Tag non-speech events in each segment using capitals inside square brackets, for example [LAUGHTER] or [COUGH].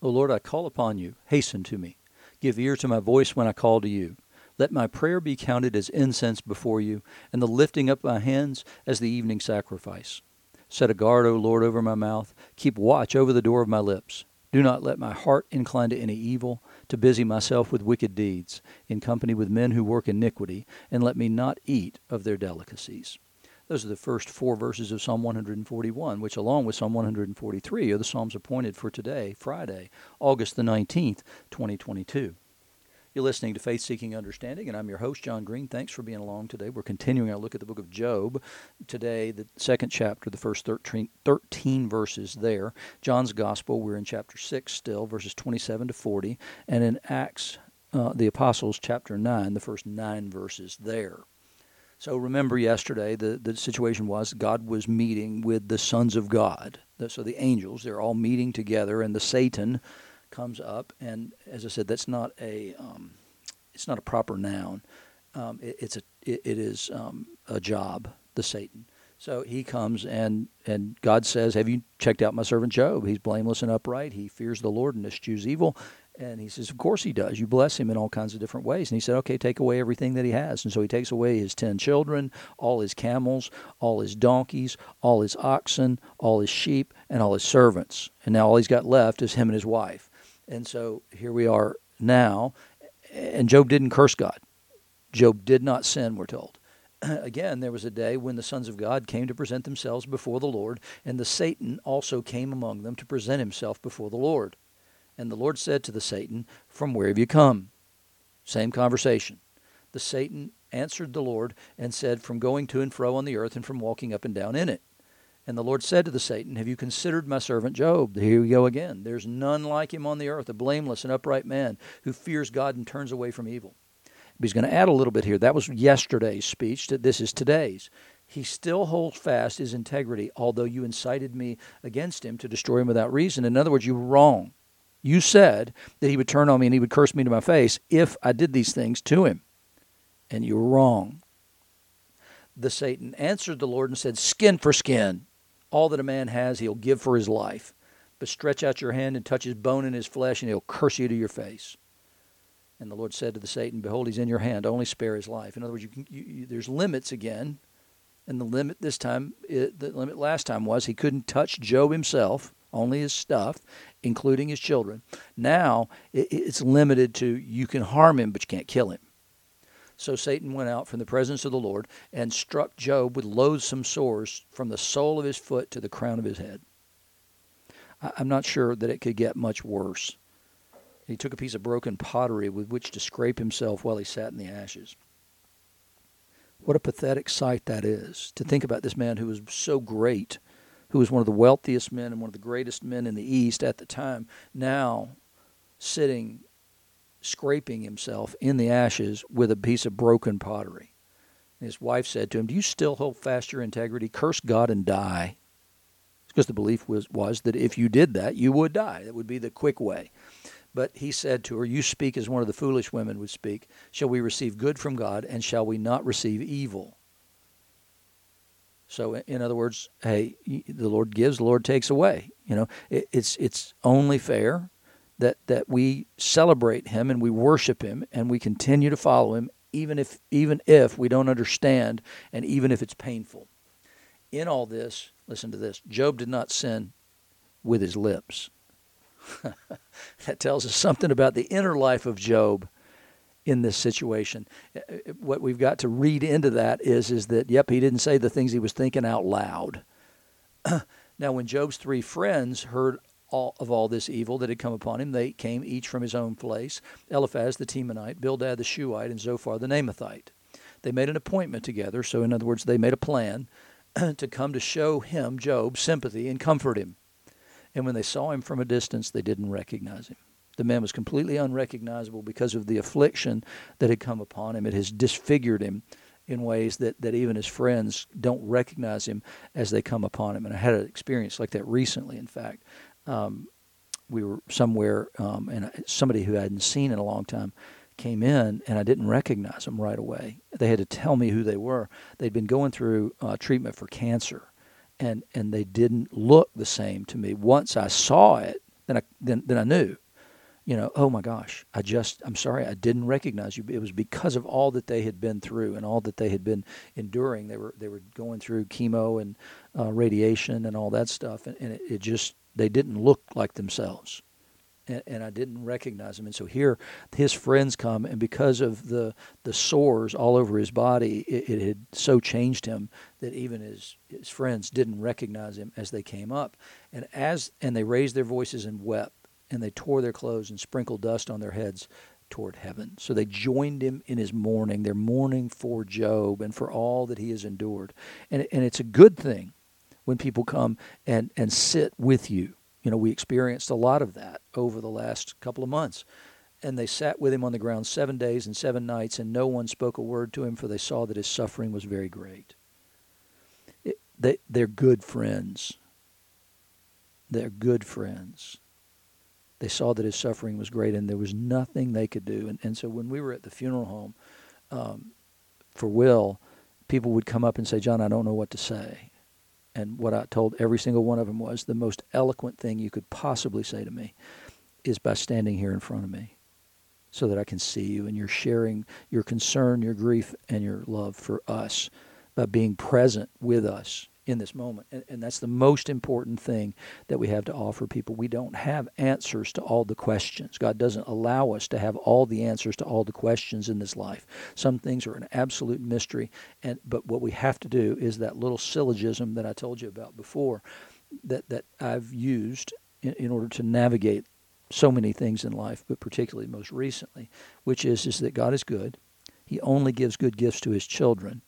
O Lord, I call upon you. Hasten to me. Give ear to my voice when I call to you. Let my prayer be counted as incense before you, and the lifting up of my hands as the evening sacrifice. Set a guard, O Lord, over my mouth. Keep watch over the door of my lips. Do not let my heart incline to any evil, to busy myself with wicked deeds, in company with men who work iniquity, and let me not eat of their delicacies. Those are the first four verses of Psalm 141, which, along with Psalm 143, are the Psalms appointed for today, Friday, August the 19th, 2022. You're listening to Faith Seeking Understanding, and I'm your host, John Green. Thanks for being along today. We're continuing our look at the book of Job. Today, the second chapter, the first 13, 13 verses there. John's Gospel, we're in chapter 6 still, verses 27 to 40, and in Acts, uh, the Apostles, chapter 9, the first nine verses there. So remember yesterday, the, the situation was God was meeting with the sons of God. So the angels, they're all meeting together, and the Satan comes up, and as I said, that's not a um, it's not a proper noun. Um, it, it's a it, it is um, a job. The Satan. So he comes and and God says, "Have you checked out my servant Job? He's blameless and upright. He fears the Lord and eschews evil." And he says, Of course he does. You bless him in all kinds of different ways. And he said, Okay, take away everything that he has. And so he takes away his ten children, all his camels, all his donkeys, all his oxen, all his sheep, and all his servants. And now all he's got left is him and his wife. And so here we are now. And Job didn't curse God. Job did not sin, we're told. [CLEARS THROAT] Again, there was a day when the sons of God came to present themselves before the Lord, and the Satan also came among them to present himself before the Lord. And the Lord said to the Satan, From where have you come? Same conversation. The Satan answered the Lord and said, From going to and fro on the earth and from walking up and down in it. And the Lord said to the Satan, Have you considered my servant Job? Here we go again. There's none like him on the earth, a blameless and upright man who fears God and turns away from evil. But he's going to add a little bit here. That was yesterday's speech. That this is today's. He still holds fast his integrity, although you incited me against him to destroy him without reason. In other words, you were wrong. You said that he would turn on me and he would curse me to my face if I did these things to him. And you were wrong. The Satan answered the Lord and said, Skin for skin. All that a man has, he'll give for his life. But stretch out your hand and touch his bone and his flesh, and he'll curse you to your face. And the Lord said to the Satan, Behold, he's in your hand. Only spare his life. In other words, you can, you, you, there's limits again. And the limit this time, it, the limit last time was he couldn't touch Job himself, only his stuff, including his children. Now it's limited to you can harm him, but you can't kill him. So Satan went out from the presence of the Lord and struck Job with loathsome sores from the sole of his foot to the crown of his head. I'm not sure that it could get much worse. He took a piece of broken pottery with which to scrape himself while he sat in the ashes. What a pathetic sight that is to think about this man who was so great, who was one of the wealthiest men and one of the greatest men in the East at the time, now sitting scraping himself in the ashes with a piece of broken pottery. his wife said to him, Do you still hold fast your integrity? Curse God and die. Because the belief was, was that if you did that, you would die. That would be the quick way. But he said to her, You speak as one of the foolish women would speak. Shall we receive good from God, and shall we not receive evil? So, in other words, hey, the Lord gives, the Lord takes away. You know, it's it's only fair that that we celebrate him and we worship him and we continue to follow him even if even if we don't understand and even if it's painful. In all this, listen to this. Job did not sin with his lips. [LAUGHS] that tells us something about the inner life of Job in this situation. Uh, uh, what we've got to read into that is is that yep, he didn't say the things he was thinking out loud. [CLEARS THROAT] now when Job's three friends heard all, of all this evil that had come upon him. They came each from his own place Eliphaz the Temanite, Bildad the Shuhite, and Zophar the Naamathite. They made an appointment together, so in other words, they made a plan [CLEARS THROAT] to come to show him, Job, sympathy and comfort him. And when they saw him from a distance, they didn't recognize him. The man was completely unrecognizable because of the affliction that had come upon him. It has disfigured him in ways that, that even his friends don't recognize him as they come upon him. And I had an experience like that recently, in fact um, we were somewhere, um, and somebody who I hadn't seen in a long time came in, and I didn't recognize them right away. They had to tell me who they were. They'd been going through uh, treatment for cancer, and and they didn't look the same to me. Once I saw it, then I then then I knew, you know, oh my gosh, I just I'm sorry I didn't recognize you. It was because of all that they had been through and all that they had been enduring. They were they were going through chemo and uh, radiation and all that stuff, and, and it, it just they didn't look like themselves and, and, I didn't recognize him. And so here, his friends come, and because of the the sores all over his body, it, it, had so changed him that even his his friends didn't recognize him as they came up. And as and they raised their voices and wept, and they tore their clothes and sprinkled dust on their heads toward heaven. So they joined him in his mourning. They're mourning for Job and for all that he has endured. And and it's a good thing when people come and and sit with you you know, we experienced a lot of that over the last couple of months. And they sat with him on the ground seven days and seven nights, and no one spoke a word to him, for they saw that his suffering was very great. It, they, they're good friends. They're good friends. They saw that his suffering was great, and there was nothing they could do. And, and so when we were at the funeral home um, for Will, people would come up and say, John, I don't know what to say. And what I told every single one of them was the most eloquent thing you could possibly say to me is by standing here in front of me so that I can see you and you're sharing your concern, your grief, and your love for us by being present with us in this moment. And, and, that's the most important thing that we have to offer people. We don't have answers to all the questions. God doesn't allow us to have all the answers to all the questions in this life. Some things are an absolute mystery. And but what we have to do is that little syllogism that I told you about before that, that I've used in, in order to navigate so many things in life, but particularly most recently, which is is that God is good. He only gives good gifts to his children.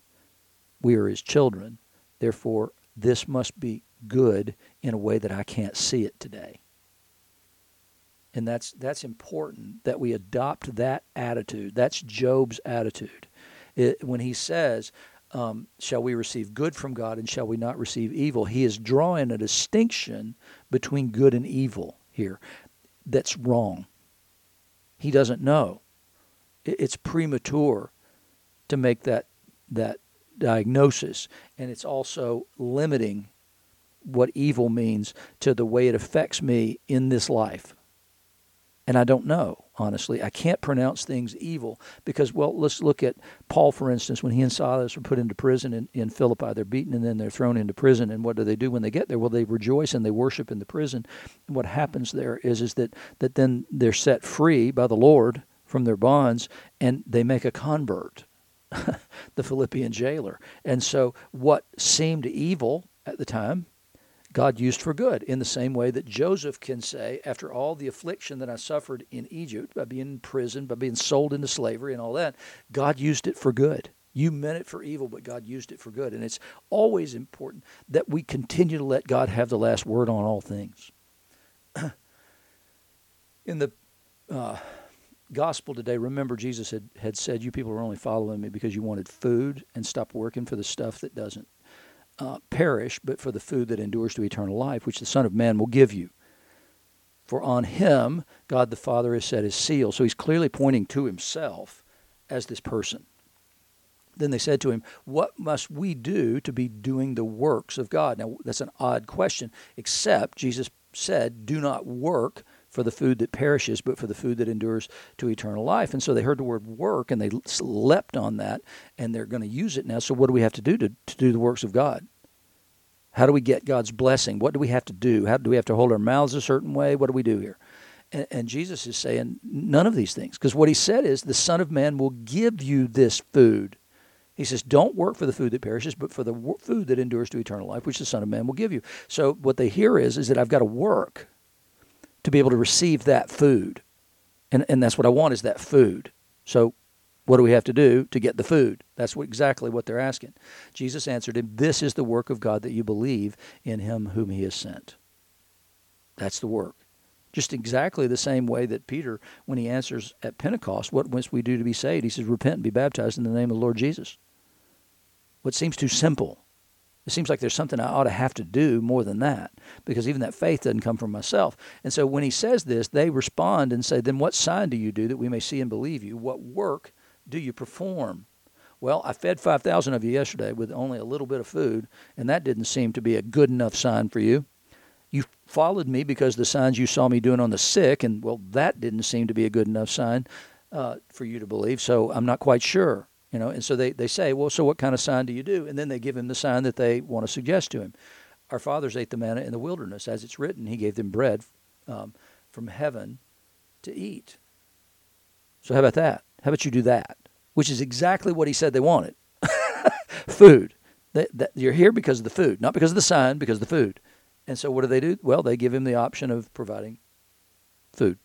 We are his children Therefore, this must be good in a way that I can't see it today. And that's that's important that we adopt that attitude. That's Job's attitude. It, when he says, um, "Shall we receive good from God, and shall we not receive evil?" He is drawing a distinction between good and evil here. That's wrong. He doesn't know. It, it's premature to make that that diagnosis, and it's also limiting what evil means to the way it affects me in this life. And I don't know, honestly. I can't pronounce things evil because, well, let's look at Paul, for instance, when he and Silas were put into prison in, in Philippi. They're beaten and then they're thrown into prison. And what do they do when they get there? Well, they rejoice and they worship in the prison. And what happens there is, is that, that then they're set free by the Lord from their bonds and they make a convert. [LAUGHS] the Philippian jailer. And so, what seemed evil at the time, God used for good, in the same way that Joseph can say, after all the affliction that I suffered in Egypt, by being in prison, by being sold into slavery, and all that, God used it for good. You meant it for evil, but God used it for good. And it's always important that we continue to let God have the last word on all things. [CLEARS THROAT] in the uh, gospel today, remember Jesus had, had said, You people are only following me because you wanted food and stop working for the stuff that doesn't uh, perish, but for the food that endures to eternal life, which the Son of Man will give you. For on him, God the Father has set his seal. So he's clearly pointing to himself as this person. Then they said to him, What must we do to be doing the works of God? Now, that's an odd question, except Jesus said, Do not work for the food that perishes, but for the food that endures to eternal life. And so they heard the word work and they leapt on that and they're going to use it now. So, what do we have to do to, to do the works of God? How do we get God's blessing? What do we have to do? How do we have to hold our mouths a certain way? What do we do here? And, and Jesus is saying none of these things because what he said is the Son of Man will give you this food. He says, Don't work for the food that perishes, but for the food that endures to eternal life, which the Son of Man will give you. So, what they hear is, is that I've got to work to be able to receive that food. And, and that's what I want is that food. So what do we have to do to get the food? That's what, exactly what they're asking. Jesus answered him, This is the work of God that you believe in him whom he has sent. That's the work. Just exactly the same way that Peter, when he answers at Pentecost, what must we do to be saved? He says, Repent and be baptized in the name of the Lord Jesus. What seems too simple it seems like there's something I ought to have to do more than that because even that faith doesn't come from myself. And so when he says this, they respond and say, Then what sign do you do that we may see and believe you? What work do you perform? Well, I fed 5,000 of you yesterday with only a little bit of food, and that didn't seem to be a good enough sign for you. You followed me because the signs you saw me doing on the sick, and well, that didn't seem to be a good enough sign uh, for you to believe. So I'm not quite sure, you know. And so they, they say, well, so what kind of sign do you do? And then they give him the sign that they want to suggest to him. Our fathers ate the manna in the wilderness, as it's written. He gave them bread um, from heaven to eat. So how about that? How about you do that? Which is exactly what he said they wanted. [LAUGHS] food. That, that, you're here because of the food, not because of the sign, because of the food. And so what do they do? Well, they give him the option of providing food.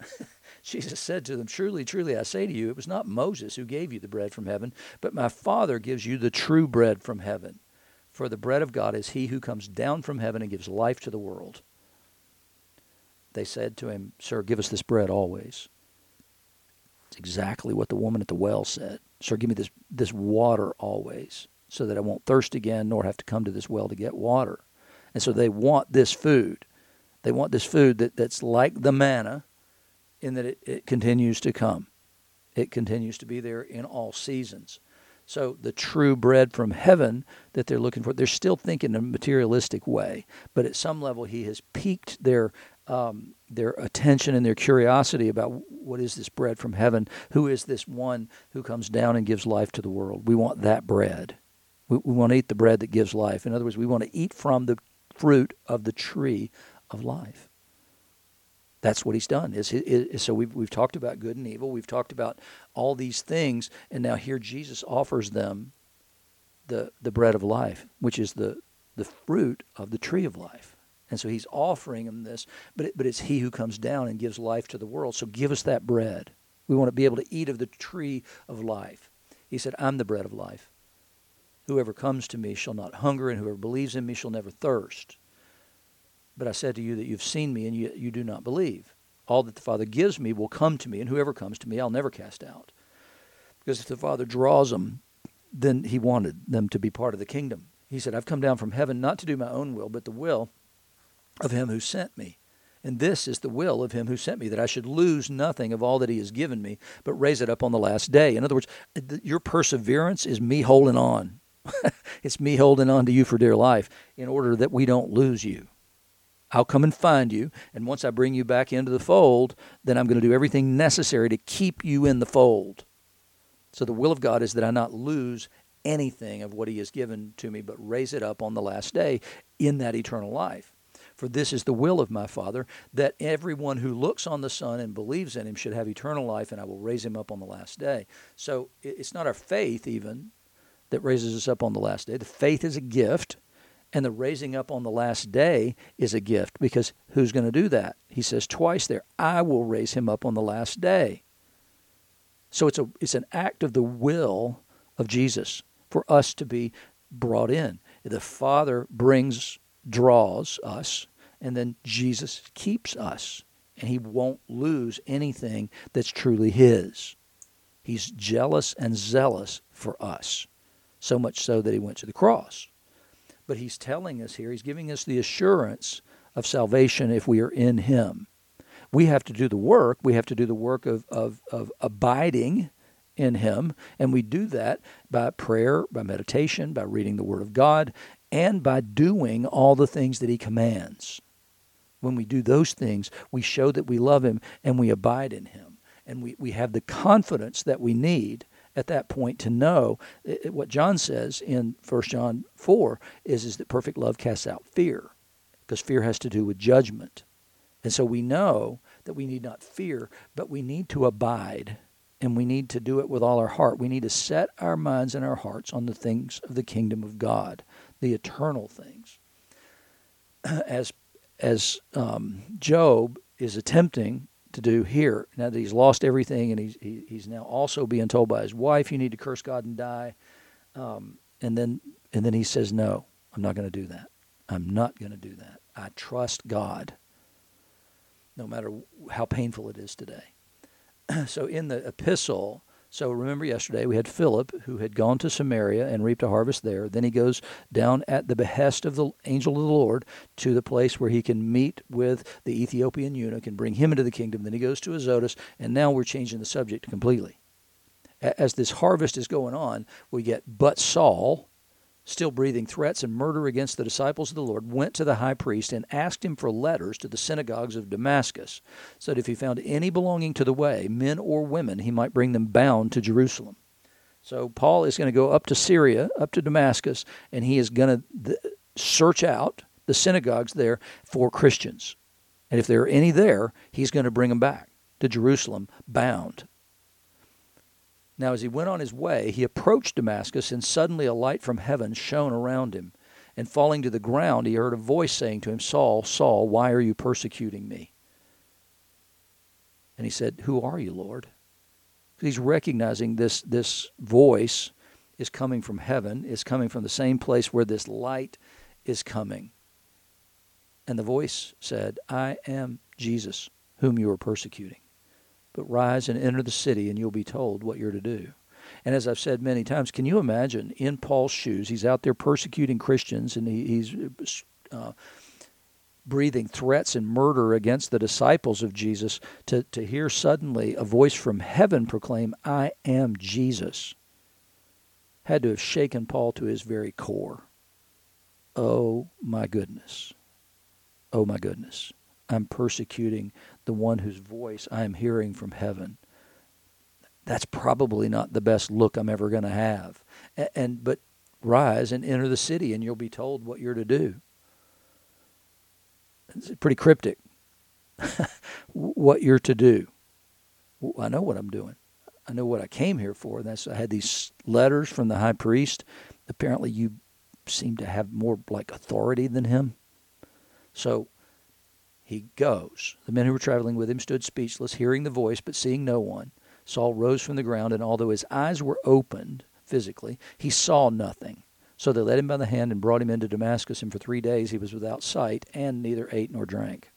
[LAUGHS] Jesus said to them, Truly, truly, I say to you, it was not Moses who gave you the bread from heaven, but my Father gives you the true bread from heaven. For the bread of God is he who comes down from heaven and gives life to the world. They said to him, Sir, give us this bread always. It's exactly what the woman at the well said. Sir, give me this, this water always, so that I won't thirst again nor have to come to this well to get water. And so they want this food. They want this food that, that's like the manna in that it, it continues to come. It continues to be there in all seasons. So the true bread from heaven that they're looking for, they're still thinking in a materialistic way, but at some level he has piqued their um, their attention and their curiosity about what is this bread from heaven? Who is this one who comes down and gives life to the world? We want that bread. We, we want to eat the bread that gives life. In other words, we want to eat from the fruit of the tree of life. That's what he's done. Is, is, so we've, we've talked about good and evil. We've talked about all these things, and now here Jesus offers them the the bread of life, which is the the fruit of the tree of life. And so he's offering them this, but it, but it's he who comes down and gives life to the world. So give us that bread. We want to be able to eat of the tree of life. He said, "I'm the bread of life." Whoever comes to me shall not hunger, and whoever believes in me shall never thirst. But I said to you that you've seen me, and you, you do not believe. All that the Father gives me will come to me, and whoever comes to me, I'll never cast out. Because if the Father draws them, then he wanted them to be part of the kingdom. He said, I've come down from heaven not to do my own will, but the will of him who sent me. And this is the will of him who sent me, that I should lose nothing of all that he has given me, but raise it up on the last day. In other words, your perseverance is me holding on. [LAUGHS] it's me holding on to you for dear life in order that we don't lose you. I'll come and find you, and once I bring you back into the fold, then I'm going to do everything necessary to keep you in the fold. So the will of God is that I not lose anything of what He has given to me, but raise it up on the last day in that eternal life. For this is the will of my Father, that everyone who looks on the Son and believes in Him should have eternal life, and I will raise him up on the last day. So it's not our faith, even, that raises us up on the last day. The faith is a gift, and the raising up on the last day is a gift because who's going to do that? He says twice there, I will raise him up on the last day. So it's a it's an act of the will of Jesus for us to be brought in. The Father brings draws us and then Jesus keeps us and he won't lose anything that's truly his. He's jealous and zealous for us so much so that he went to the cross. But he's telling us here, he's giving us the assurance of salvation if we are in him. We have to do the work. We have to do the work of, of, of abiding in him. And we do that by prayer, by meditation, by reading the Word of God, and by doing all the things that he commands. When we do those things, we show that we love him and we abide in him. And we, we have the confidence that we need at that point to know it, what John says in 1 John 4 is, is that perfect love casts out fear because fear has to do with judgment. And so we know that we need not fear, but we need to abide and we need to do it with all our heart. We need to set our minds and our hearts on the things of the kingdom of God, the eternal things. [CLEARS THROAT] As as um, Job is attempting to do here. Now that he's lost everything, and he's he, he's now also being told by his wife, "You need to curse God and die," um, and then and then he says, "No, I'm not going to do that. I'm not going to do that. I trust God, no matter how painful it is today." [CLEARS THROAT] so in the epistle, so remember yesterday we had Philip who had gone to Samaria and reaped a harvest there. Then he goes down at the behest of the angel of the Lord to the place where he can meet with the Ethiopian eunuch and bring him into the kingdom. Then he goes to Azotus, and now we're changing the subject completely. As this harvest is going on, we get but Saul, still breathing threats and murder against the disciples of the Lord, went to the high priest and asked him for letters to the synagogues of Damascus, so that if he found any belonging to the way, men or women, he might bring them bound to Jerusalem. So Paul is going to go up to Syria, up to Damascus, and he is going to search out the synagogues there for Christians. And if there are any there, he's going to bring them back to Jerusalem bound. Now, as he went on his way, he approached Damascus, and suddenly a light from heaven shone around him. And falling to the ground, he heard a voice saying to him, Saul, Saul, why are you persecuting me? And he said, Who are you, Lord? He's recognizing this, this voice is coming from heaven, is coming from the same place where this light is coming. And the voice said, I am Jesus, whom you are persecuting. But rise and enter the city, and you'll be told what you're to do. And as I've said many times, can you imagine in Paul's shoes? He's out there persecuting Christians, and he, he's uh, breathing threats and murder against the disciples of Jesus. To, to hear suddenly a voice from heaven proclaim, I am Jesus, had to have shaken Paul to his very core. Oh my goodness. Oh my goodness. I'm persecuting the one whose voice I am hearing from heaven. That's probably not the best look I'm ever going to have. And, and but rise and enter the city and you'll be told what you're to do. It's pretty cryptic. [LAUGHS] what you're to do. I know what I'm doing. I know what I came here for. That's I had these letters from the high priest. Apparently you seem to have more like authority than him. So he goes. The men who were traveling with him stood speechless, hearing the voice, but seeing no one. Saul rose from the ground, and although his eyes were opened physically, he saw nothing. So they led him by the hand and brought him into Damascus, and for three days he was without sight and neither ate nor drank.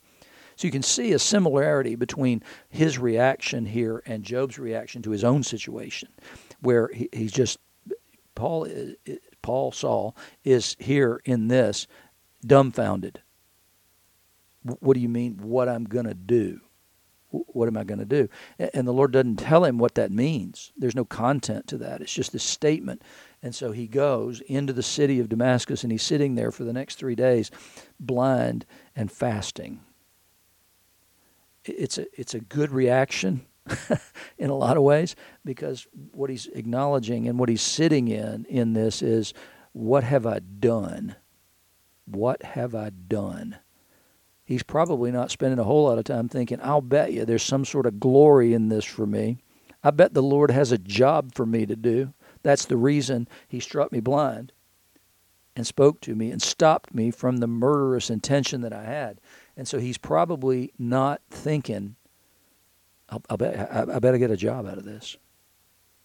So you can see a similarity between his reaction here and Job's reaction to his own situation, where he, he's just Paul uh, uh, Paul Saul is here in this dumbfounded what do you mean, what I'm going to do? What am I going to do? And the Lord doesn't tell him what that means. There's no content to that. It's just a statement. And so he goes into the city of Damascus and he's sitting there for the next three days, blind and fasting. It's a, it's a good reaction [LAUGHS] in a lot of ways because what he's acknowledging and what he's sitting in in this is what have I done? What have I done? He's probably not spending a whole lot of time thinking, I'll bet you there's some sort of glory in this for me. I bet the Lord has a job for me to do. That's the reason he struck me blind and spoke to me and stopped me from the murderous intention that I had. And so he's probably not thinking, I'll, I'll bet, I, I better get a job out of this.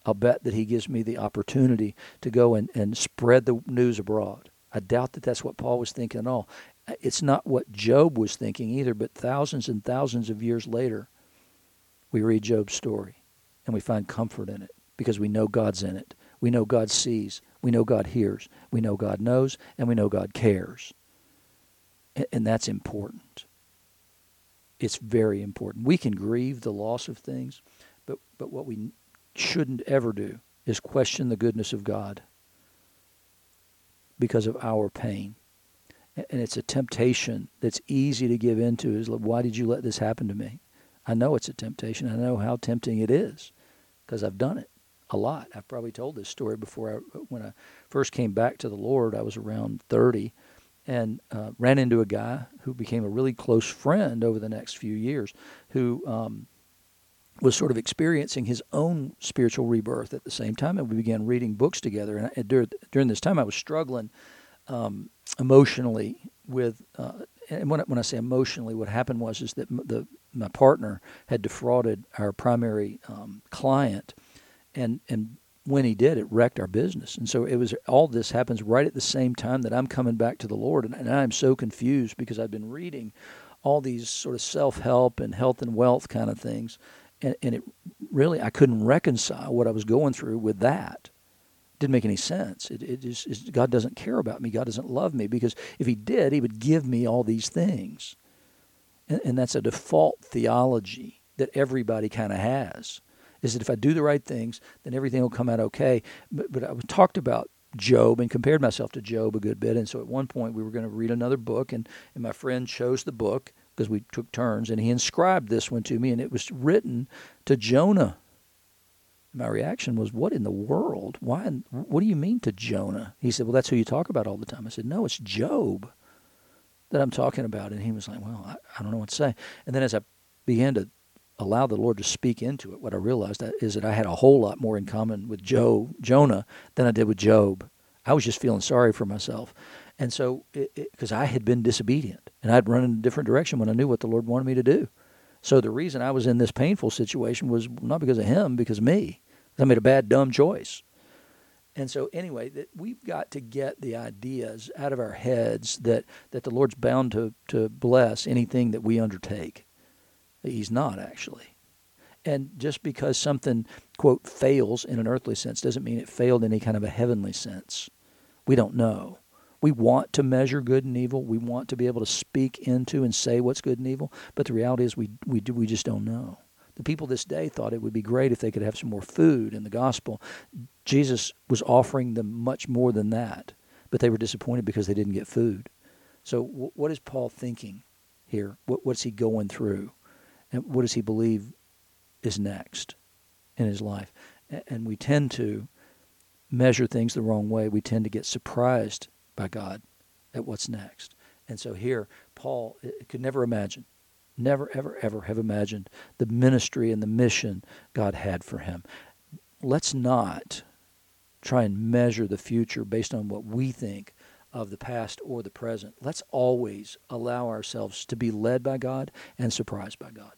I'll bet that he gives me the opportunity to go and, and spread the news abroad. I doubt that that's what Paul was thinking at all Uh, it's not what Job was thinking either, but thousands and thousands of years later, we read Job's story and we find comfort in it because we know God's in it. We know God sees. We know God hears. We know God knows, and we know God cares. And that's important. It's very important. We can grieve the loss of things, but, but what we shouldn't ever do is question the goodness of God because of our pain and it's a temptation that's easy to give into is why did you let this happen to me? I know it's a temptation. I know how tempting it is because i've done it a lot. I've probably told this story before. I, when i first came back to the lord i was around 30 and uh, ran into a guy who became a really close friend over the next few years who um, was sort of experiencing his own spiritual rebirth at the same time and we began reading books together. And, I, during, during this time i was struggling um, emotionally with, uh, and when, when I say emotionally, what happened was is that the my partner had defrauded our primary um, client, and and when he did, it wrecked our business. And so it was all this happens right at the same time that I'm coming back to the Lord, and, and I'm so confused because I've been reading all these sort of self help and health and wealth kind of things, and, and it really I couldn't reconcile what I was going through with that didn't make any sense. It, it just, God doesn't care about me. God doesn't love me because if He did, He would give me all these things. And, and that's a default theology that everybody kind of has. Is that if I do the right things, then everything will come out okay. But, but I talked about Job and compared myself to Job a good bit. And so at one point we were going to read another book, and, and my friend chose the book because we took turns, and he inscribed this one to me, and it was written to Jonah. My reaction was, "What in the world? Why? What do you mean to Jonah?" He said, "Well, that's who you talk about all the time." I said, "No, it's Job that I'm talking about." And he was like, "Well, I, I don't know what to say." And then as I began to allow the Lord to speak into it, what I realized is that I had a whole lot more in common with Joe Jonah than I did with Job. I was just feeling sorry for myself, and so because I had been disobedient and I'd run in a different direction when I knew what the Lord wanted me to do. So the reason I was in this painful situation was not because of him, because of me. I made a bad, dumb choice. And so, anyway, that we've got to get the ideas out of our heads that, that the Lord's bound to, to bless anything that we undertake. He's not, actually. And just because something, quote, fails in an earthly sense doesn't mean it failed in any kind of a heavenly sense. We don't know. We want to measure good and evil. We want to be able to speak into and say what's good and evil. But the reality is, we, we, do, we just don't know. The people this day thought it would be great if they could have some more food in the gospel. Jesus was offering them much more than that, but they were disappointed because they didn't get food. So, w- what is Paul thinking here? What, what's he going through? And what does he believe is next in his life? And we tend to measure things the wrong way. We tend to get surprised by God at what's next. And so here, Paul could never imagine never, ever, ever have imagined the ministry and the mission God had for him. Let's not try and measure the future based on what we think of the past or the present. Let's always allow ourselves to be led by God and surprised by God.